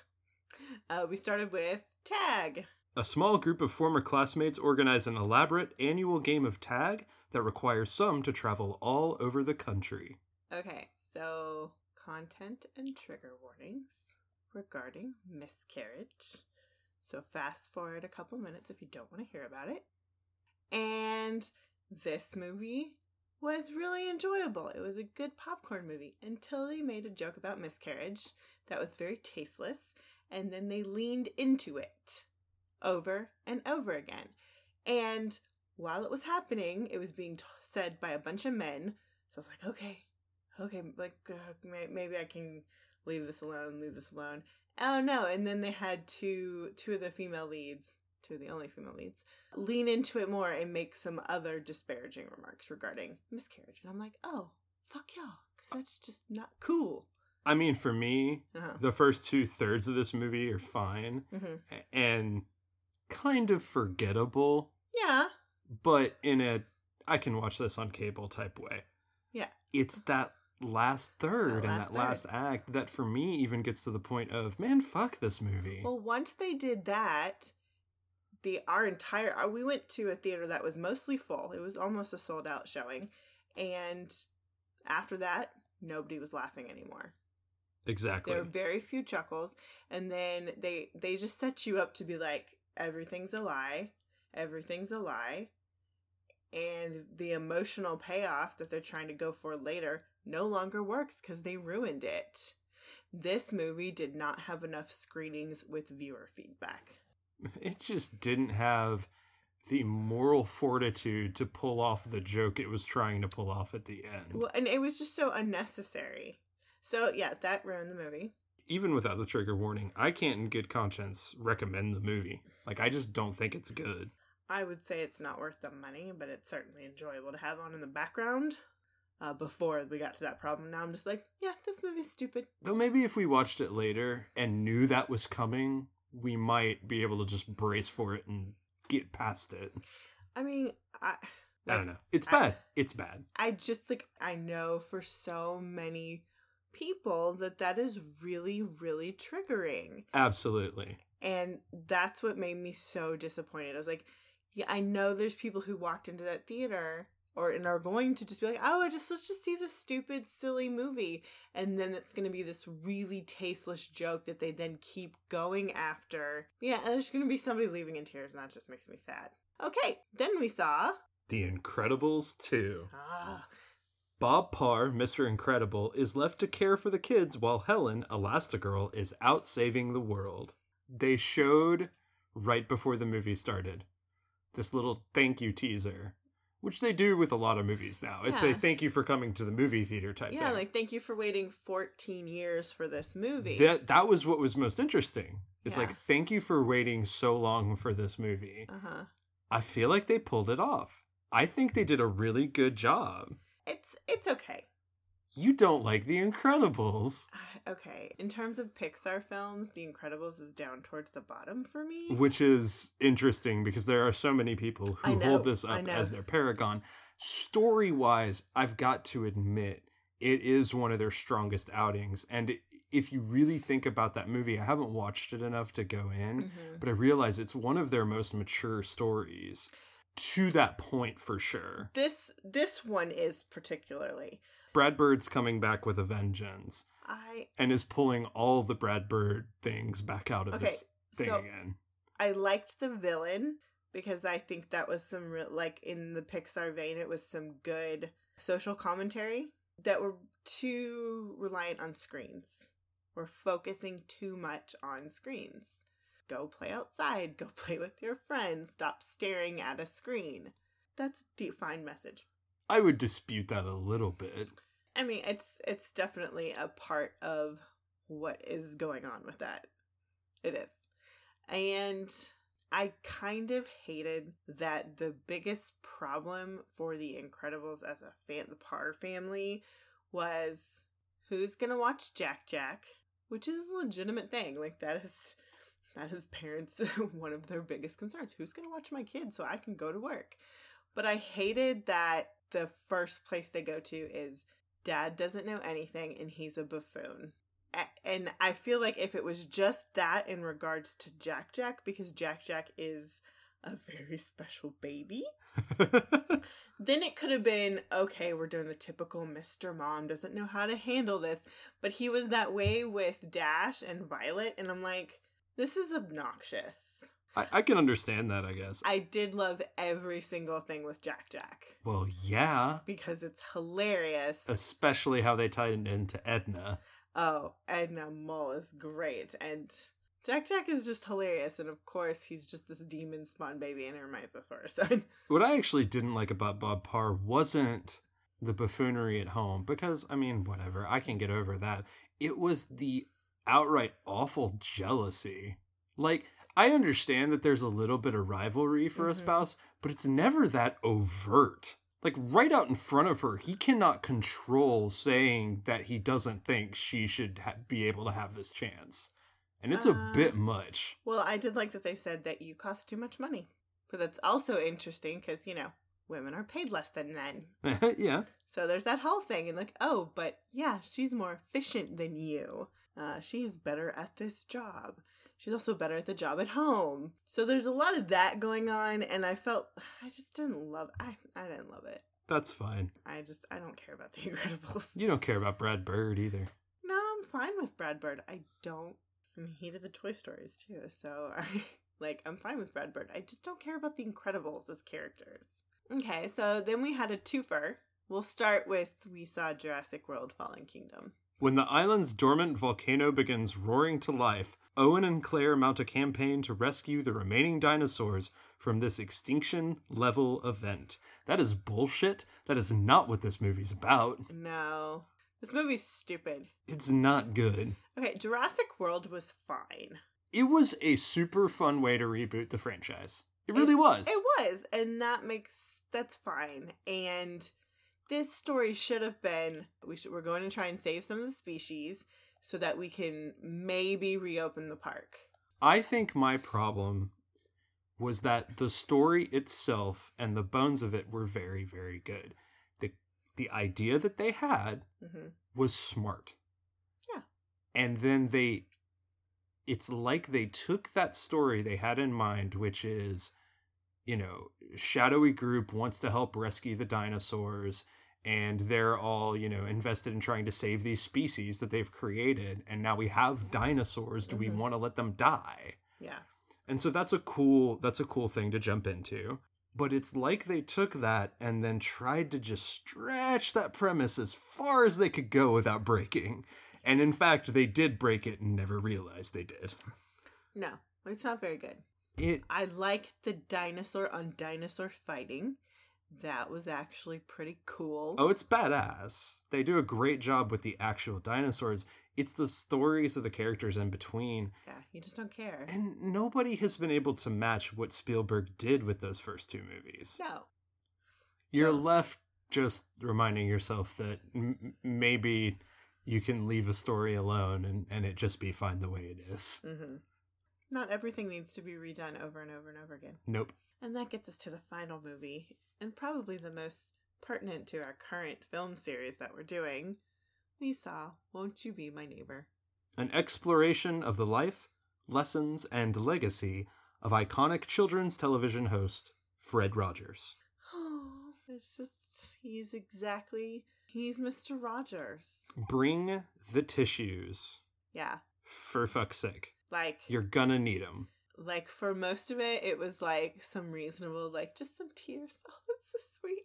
Speaker 2: Uh, we started with Tag.
Speaker 1: A small group of former classmates organize an elaborate annual game of tag that requires some to travel all over the country.
Speaker 2: Okay, so content and trigger warnings regarding miscarriage. So fast forward a couple minutes if you don't want to hear about it. And this movie was really enjoyable. It was a good popcorn movie until they made a joke about miscarriage that was very tasteless, and then they leaned into it over and over again. And while it was happening, it was being t- said by a bunch of men. So I was like, okay, okay, like uh, may- maybe I can leave this alone, leave this alone. Oh no! And then they had two two of the female leads, two of the only female leads, lean into it more and make some other disparaging remarks regarding miscarriage. And I'm like, oh fuck y'all, because that's just not cool.
Speaker 1: I mean, for me,
Speaker 2: Uh-huh.
Speaker 1: the first two thirds of this movie are fine
Speaker 2: hmm
Speaker 1: and kind of forgettable,
Speaker 2: Yeah,
Speaker 1: but in a I can watch this on cable type way.
Speaker 2: Yeah.
Speaker 1: It's that last third
Speaker 2: That
Speaker 1: and
Speaker 2: last
Speaker 1: that last act that for me even gets to the point of, man, fuck this movie.
Speaker 2: Well, once they did that, the our entire our, we went to a theater that was mostly full. It was almost a sold out showing, and after that, nobody was laughing anymore.
Speaker 1: Exactly.
Speaker 2: There were very few chuckles, and then they they just set you up to be like everything's a lie, everything's a lie, and the emotional payoff that they're trying to go for later no longer works because they ruined it. This movie did not have enough screenings with viewer feedback.
Speaker 1: It just didn't have the moral fortitude to pull off the joke it was trying to pull off at the end.
Speaker 2: Well, and it was just so unnecessary. So yeah, that ruined the movie.
Speaker 1: Even without the trigger warning, I can't in good conscience recommend the movie. Like I just don't think it's good.
Speaker 2: I would say it's not worth the money, but it's certainly enjoyable to have on in the background. Uh, before we got to that problem, now I'm just like, yeah, this movie's stupid.
Speaker 1: Though maybe if we watched it later and knew that was coming, we might be able to just brace for it and get past it.
Speaker 2: I mean, I.
Speaker 1: I don't know. It's bad. it's bad.
Speaker 2: I just like I know for so many people that that is really really triggering.
Speaker 1: Absolutely.
Speaker 2: And that's what made me so disappointed. I was like, yeah, I know there's people who walked into that theater or and are going to just be like, oh, I just let's just see this stupid, silly movie, and then it's gonna be this really tasteless joke that they then keep going after. Yeah, and there's gonna be somebody leaving in tears, and that just makes me sad. Okay, then we saw
Speaker 1: The Incredibles 2.
Speaker 2: ah,
Speaker 1: Bob Parr, Mr. Incredible, is left to care for the kids while Helen, Elastigirl, is out saving the world. They showed right before the movie started this little thank you teaser, which they do with a lot of movies now. It's
Speaker 2: Yeah.
Speaker 1: a thank you for coming to the movie theater type thing.
Speaker 2: yeah,
Speaker 1: thing.
Speaker 2: like thank you for waiting 14 years for this movie.
Speaker 1: that that was what was most interesting. It's
Speaker 2: Yeah.
Speaker 1: like thank you for waiting so long for this movie.
Speaker 2: Uh huh.
Speaker 1: I feel like they pulled it off. I think they did a really good job.
Speaker 2: It's it's okay.
Speaker 1: You don't like The Incredibles, *sighs*
Speaker 2: Okay, in terms of Pixar films, The Incredibles is down towards the bottom for me.
Speaker 1: which is interesting because there are so many people who
Speaker 2: know,
Speaker 1: hold this up as their paragon. Story wise, I've got to admit, it is one of their strongest outings. And if you really think about that movie, I haven't watched it enough to go in,
Speaker 2: Mhm.
Speaker 1: but I realize it's one of their most mature stories to that point for sure.
Speaker 2: This this one is particularly.
Speaker 1: Brad Bird's coming back with a vengeance
Speaker 2: I
Speaker 1: and is pulling all the Brad Bird things back out of
Speaker 2: okay.
Speaker 1: this thing
Speaker 2: So
Speaker 1: again.
Speaker 2: I liked the villain because I think that was some real like in the Pixar vein. It was some good social commentary that were too reliant on screens. We're focusing too much on screens. Go play outside. Go *laughs* play with your friends. Stop staring at a screen. That's a deep fine message.
Speaker 1: I would dispute that a little bit.
Speaker 2: I mean, it's it's definitely a part of what is going on with that. It is. And I kind of hated that the biggest problem for the Incredibles as a fan, the Parr family, was who's gonna watch Jack Jack, which is a legitimate thing. Like that is that is parents *laughs* one of their biggest concerns. Who's gonna watch my kids so I can go to work? But I hated that the first place they go to is dad doesn't know anything and he's a buffoon. And I feel like if it was just that in regards to Jack Jack, because Jack Jack is a very special baby, *laughs* then it could have been okay, we're doing the typical Mr. Mom doesn't know how to handle this. But he was that way with Dash and Violet, and I'm like, this is obnoxious.
Speaker 1: I, I can understand that, I guess.
Speaker 2: I did love every single thing with Jack Jack
Speaker 1: well, yeah.
Speaker 2: because it's hilarious.
Speaker 1: Especially how they tied it into Edna.
Speaker 2: Oh, Edna Mode is great, and Jack Jack is just hilarious, and of course he's just this demon spawn baby, and it reminds us of her son. *laughs*
Speaker 1: What I actually didn't like about Bob Parr wasn't the buffoonery at home, because, I mean, whatever, I can get over that. It was the outright awful jealousy. Like, I understand that there's a little bit of rivalry for a
Speaker 2: Mhm.
Speaker 1: spouse, but it's never that overt. Like, right out in front of her, he cannot control saying that he doesn't think she should ha- be able to have this chance. And it's a
Speaker 2: Uh,
Speaker 1: bit much.
Speaker 2: well, I did like that they said that you cost too much money, but that's also interesting because you know women are paid less than men. *laughs*
Speaker 1: yeah.
Speaker 2: So there's that whole thing, and like, oh, but yeah, she's more efficient than you. Uh, she's better at this job. She's also better at the job at home. So there's a lot of that going on, and I felt *sighs* I just didn't love. I I didn't love it.
Speaker 1: That's fine.
Speaker 2: I just I don't care about the *laughs* Incredibles.
Speaker 1: You don't care about Brad Bird either.
Speaker 2: No, I'm fine with Brad Bird. I don't. I mean, he did the Toy Stories too, so *laughs* I like I'm fine with Brad Bird. I just don't care about the Incredibles as characters. Okay, so then we had a twofer. We'll start with we saw Jurassic World: Fallen Kingdom.
Speaker 1: When the island's dormant volcano begins roaring to life, Owen and Claire mount a campaign to rescue the remaining dinosaurs from this extinction level event. That is bullshit. That is not what this movie's about.
Speaker 2: No, this movie's stupid.
Speaker 1: It's not good.
Speaker 2: Okay, Jurassic World was fine.
Speaker 1: It was a super fun way to reboot the franchise. It really was.
Speaker 2: It was, and that makes that's fine. And this story should have been we should, we're going to try and save some of the species so that we can maybe reopen the park.
Speaker 1: I think my problem was that the story itself and the bones of it were very, very good. The the idea that they had
Speaker 2: hmm
Speaker 1: was smart.
Speaker 2: Yeah.
Speaker 1: And then they it's like they took that story they had in mind, which is, you know, shadowy group wants to help rescue the dinosaurs and they're all, you know, invested in trying to save these species that they've created and now we have dinosaurs, do we
Speaker 2: Mhm.
Speaker 1: want to let them die?
Speaker 2: Yeah.
Speaker 1: And so that's a cool that's a cool thing to jump into. But it's like they took that and then tried to just stretch that premise as far as they could go without breaking. And in fact, they did break it and never realized they did.
Speaker 2: No, it's not very good.
Speaker 1: It
Speaker 2: I like the dinosaur on dinosaur fighting. That was actually pretty cool.
Speaker 1: oh, it's badass. They do a great job with the actual dinosaurs. It's the stories of the characters in between.
Speaker 2: Yeah, you just don't care.
Speaker 1: And nobody has been able to match what Spielberg did with those first two movies.
Speaker 2: No.
Speaker 1: You're
Speaker 2: No.
Speaker 1: left just reminding yourself that m- maybe you can leave a story alone and, and it just be fine the way it is.
Speaker 2: hmm Not everything needs to be redone over and over and over again.
Speaker 1: Nope.
Speaker 2: And that gets us to the final movie, and probably the most pertinent to our current film series that we're doing. We saw Won't You Be My Neighbor?
Speaker 1: An exploration of the life, lessons, and legacy of iconic children's television host Fred Rogers. *sighs*
Speaker 2: Oh, it's just, he's exactly, he's Mr. Rogers.
Speaker 1: Bring the tissues.
Speaker 2: Yeah.
Speaker 1: For fuck's sake.
Speaker 2: Like,
Speaker 1: You're gonna need them.
Speaker 2: like for most of it, it was like some reasonable, like just some tears. *laughs* Oh, that's so sweet.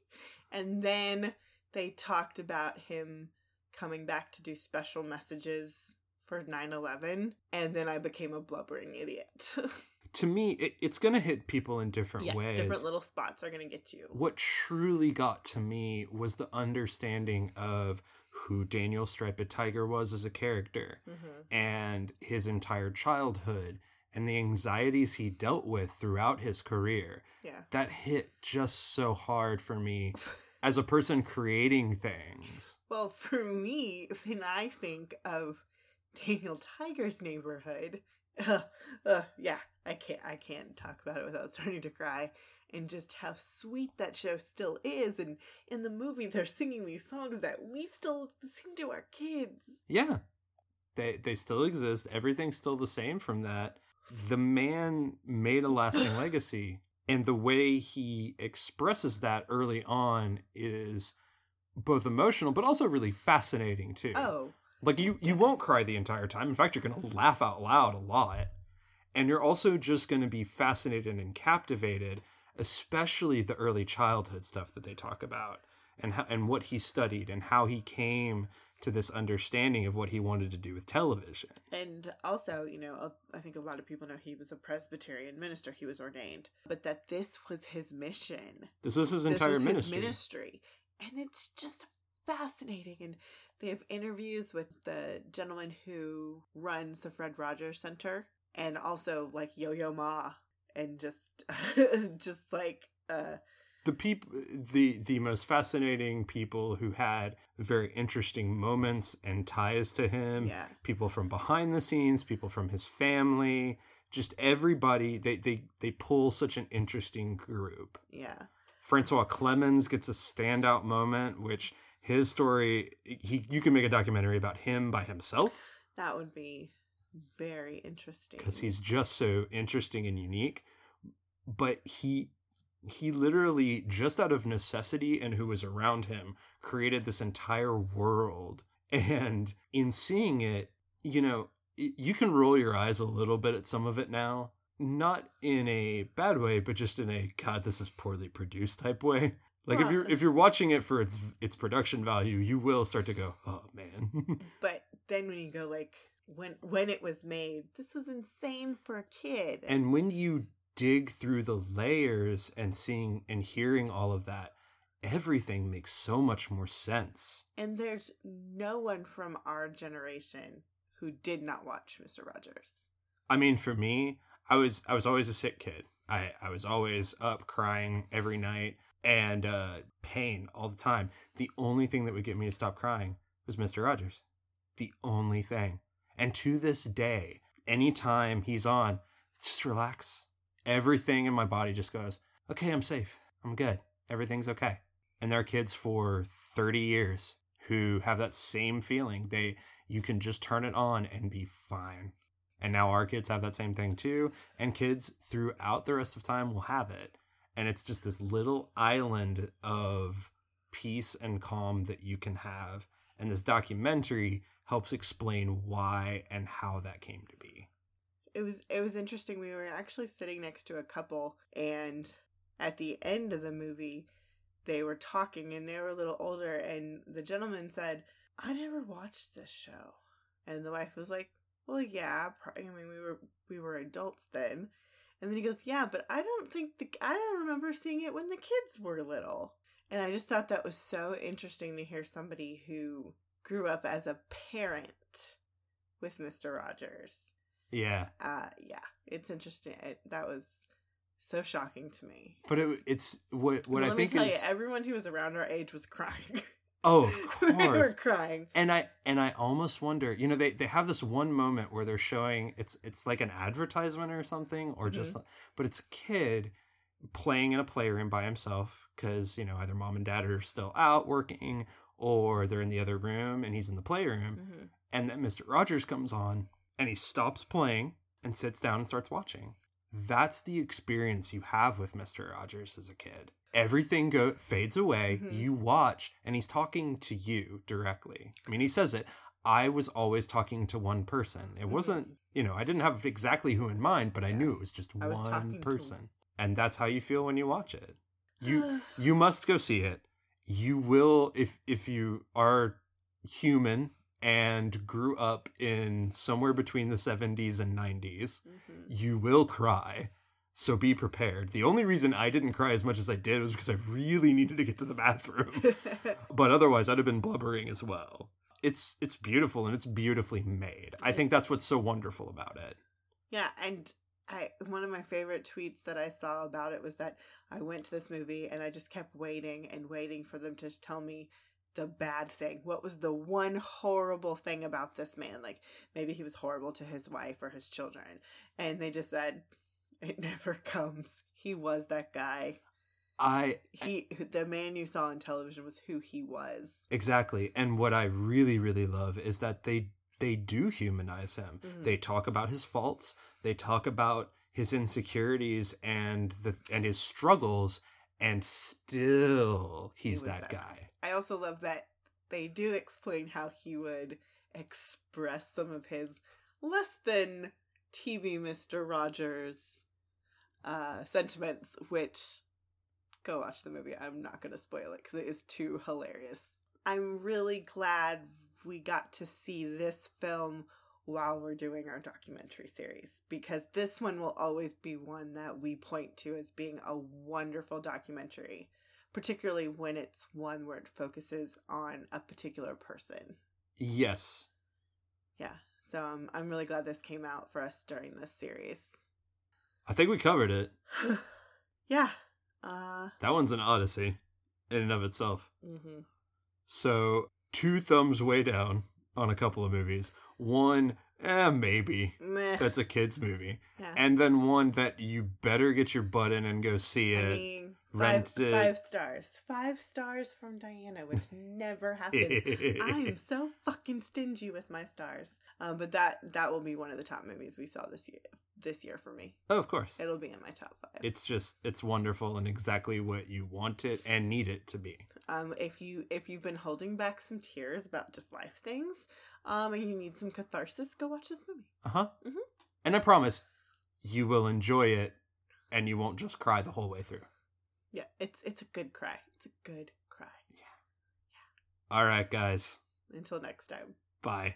Speaker 2: And then they talked about him coming back to do special messages for 9 11. And then I became a blubbering idiot. *laughs*
Speaker 1: To me, it, it's gonna hit people in different
Speaker 2: yes,
Speaker 1: ways.
Speaker 2: different little spots are going to get you.
Speaker 1: what truly got to me was the understanding of who Daniel Striped Tiger was as a character
Speaker 2: hmm
Speaker 1: and his entire childhood and the anxieties he dealt with throughout his career.
Speaker 2: Yeah.
Speaker 1: That hit just so hard for me *laughs* as a person creating things.
Speaker 2: Well, for me, when I think of Daniel Tiger's neighborhood, uh, *laughs* uh, yeah, I can't, I can't talk about it without starting to cry. And just how sweet that show still is, and in the movie they're singing these songs that we still sing to our kids.
Speaker 1: Yeah. They they still exist. Everything's still the same from that. The man made a lasting *laughs* legacy and the way he expresses that early on is both emotional but also really fascinating too.
Speaker 2: Oh,
Speaker 1: Like you you won't cry the entire time. In fact, you're going to laugh out loud a lot. And you're also just going to be fascinated and captivated, especially the early childhood stuff that they talk about and how, and what he studied and how he came to this understanding of what he wanted to do with television.
Speaker 2: and also, you know, I think a lot of people know he was a Presbyterian minister. He was ordained, but that this was his mission.
Speaker 1: This was his entire
Speaker 2: was
Speaker 1: ministry.
Speaker 2: his ministry and it's just fascinating and they have interviews with the gentleman who runs the fred rogers center and also like yo-yo ma and just *laughs* just like uh
Speaker 1: the peop- the the most fascinating people who had very interesting moments and ties to him
Speaker 2: yeah
Speaker 1: people from behind the scenes, people from his family, just everybody. They they they pull such an interesting group.
Speaker 2: yeah
Speaker 1: Francois Clemmons gets a standout moment, which his story he you can make a documentary about him by himself
Speaker 2: That would be very interesting.
Speaker 1: because he's just so interesting and unique. But he he literally just out of necessity and who was around him created this entire world. And in seeing it, you know, you can roll your eyes a little bit at some of it now. Not in a bad way, but just in a God, this is poorly produced type way. Like if you're if you're watching it for its its production value, you will start to go, oh man. *laughs*
Speaker 2: But then when you go like when when it was made, this was insane for a kid.
Speaker 1: and when you dig through the layers and seeing and hearing all of that, everything makes so much more sense.
Speaker 2: And there's no one from our generation who did not watch Mr. Rogers.
Speaker 1: I mean, for me, I was I was always a sick kid. I, I was always up crying every night and uh, pain all the time. The only thing that would get me to stop crying was Mr. Rogers. The only thing. And to this day, anytime he's on, just relax. Everything in my body just goes, okay, I'm safe. I'm good. Everything's okay. And there are kids for 30 years who have that same feeling. They you can just turn it on and be fine. And now our kids have that same thing too. And kids throughout the rest of time will have it. And it's just this little island of peace and calm that you can have. And this documentary helps explain why and how that came to be.
Speaker 2: It was it was interesting. We were actually sitting next to a couple and at the end of the movie they were talking and they were a little older and the gentleman said, "I never watched this show." And the wife was like, "Well, yeah, pro- I mean we were we were adults then." And then he goes, "Yeah, but I don't think the I don't remember seeing it when the kids were little." And I just thought that was so interesting to hear somebody who grew up as a parent with Mr. Rogers.
Speaker 1: Yeah.
Speaker 2: Uh, yeah, it's interesting. It, that was so shocking to me.
Speaker 1: But it, it's what, what
Speaker 2: Let
Speaker 1: I
Speaker 2: me
Speaker 1: think
Speaker 2: tell
Speaker 1: is.
Speaker 2: you, everyone who was around our age was crying. *laughs*
Speaker 1: oh, of course.
Speaker 2: they were crying.
Speaker 1: and I and I almost wonder, you know, they, they have this one moment where they're showing it's it's like an advertisement or something, or just, but it's a kid playing in a playroom by himself because you know either mom and dad are still out working or they're in the other room and he's in the playroom,
Speaker 2: Mhm.
Speaker 1: and then Mister Rogers comes on and he stops playing and sits down and starts watching. That's the experience you have with Mister Rogers as a kid. Everything go fades away.
Speaker 2: Mhm.
Speaker 1: You watch, and he's talking to you directly. I mean, he says it. I was always talking to one person. It wasn't, you know, I didn't have exactly who in mind, but I knew it was just
Speaker 2: I was
Speaker 1: one
Speaker 2: to-
Speaker 1: person. And that's how you feel when you watch it. You *sighs* you must go see it. You will if if you are human and grew up in somewhere between the 70s and 90s,
Speaker 2: Mhm.
Speaker 1: you will cry. So be prepared. The only reason I didn't cry as much as I did was because I really needed to get to the bathroom. *laughs* but otherwise I'd have been blubbering as well. It's it's beautiful and it's beautifully made. I think that's what's so wonderful about it.
Speaker 2: yeah, and I one of my favorite tweets that I saw about it was that I went to this movie and I just kept waiting and waiting for them to tell me the bad thing. What was the one horrible thing about this man? Like maybe he was horrible to his wife or his children. And they just said it never *laughs* comes. He was that guy.
Speaker 1: I
Speaker 2: He the man you saw on television was who he was.
Speaker 1: Exactly. And what I really, really love is that they they do humanize him.
Speaker 2: Mhm.
Speaker 1: They talk about his faults. They talk about his insecurities and the and his struggles, and still he's
Speaker 2: was
Speaker 1: that
Speaker 2: that
Speaker 1: guy.
Speaker 2: I also love that they do explain how he would express some of his less than TV Mr. Rogers uh, sentiments, which go watch the movie. I'm not going to spoil it because it is too hilarious. I'm really glad we got to see this film while we're doing our documentary series because this one will always be one that we point to as being a wonderful documentary particularly when it's one where it focuses on a particular person.
Speaker 1: Yes.
Speaker 2: Yeah, so um, I'm really glad this came out for us during this series.
Speaker 1: I think we covered it. *sighs*
Speaker 2: yeah. Uh.
Speaker 1: That one's an odyssey in and of itself.
Speaker 2: hmm
Speaker 1: So two thumbs way down on a couple of movies. One, eh, maybe.
Speaker 2: Meh.
Speaker 1: That's a kid's movie.
Speaker 2: yeah.
Speaker 1: And then one that you better get your butt in and go see
Speaker 2: I
Speaker 1: it.
Speaker 2: mean, Five,
Speaker 1: rented.
Speaker 2: five stars. Five stars from Diana, which *laughs* never happens. I am so fucking stingy with my stars. Um, but that that will be one of the top movies we saw this year. This year for me,
Speaker 1: Oh, of course.
Speaker 2: it'll be in my top five.
Speaker 1: It's just it's wonderful and exactly what you want it and need it to be.
Speaker 2: Um, if you if you've been holding back some tears about just life things, um, and you need some catharsis, go watch this movie.
Speaker 1: Uh huh.
Speaker 2: Mhm.
Speaker 1: And I promise you will enjoy it, and you won't just cry the whole way through.
Speaker 2: Yeah, it's it's a good cry. It's a good cry. Yeah. Yeah.
Speaker 1: All right, guys.
Speaker 2: Until next time.
Speaker 1: Bye.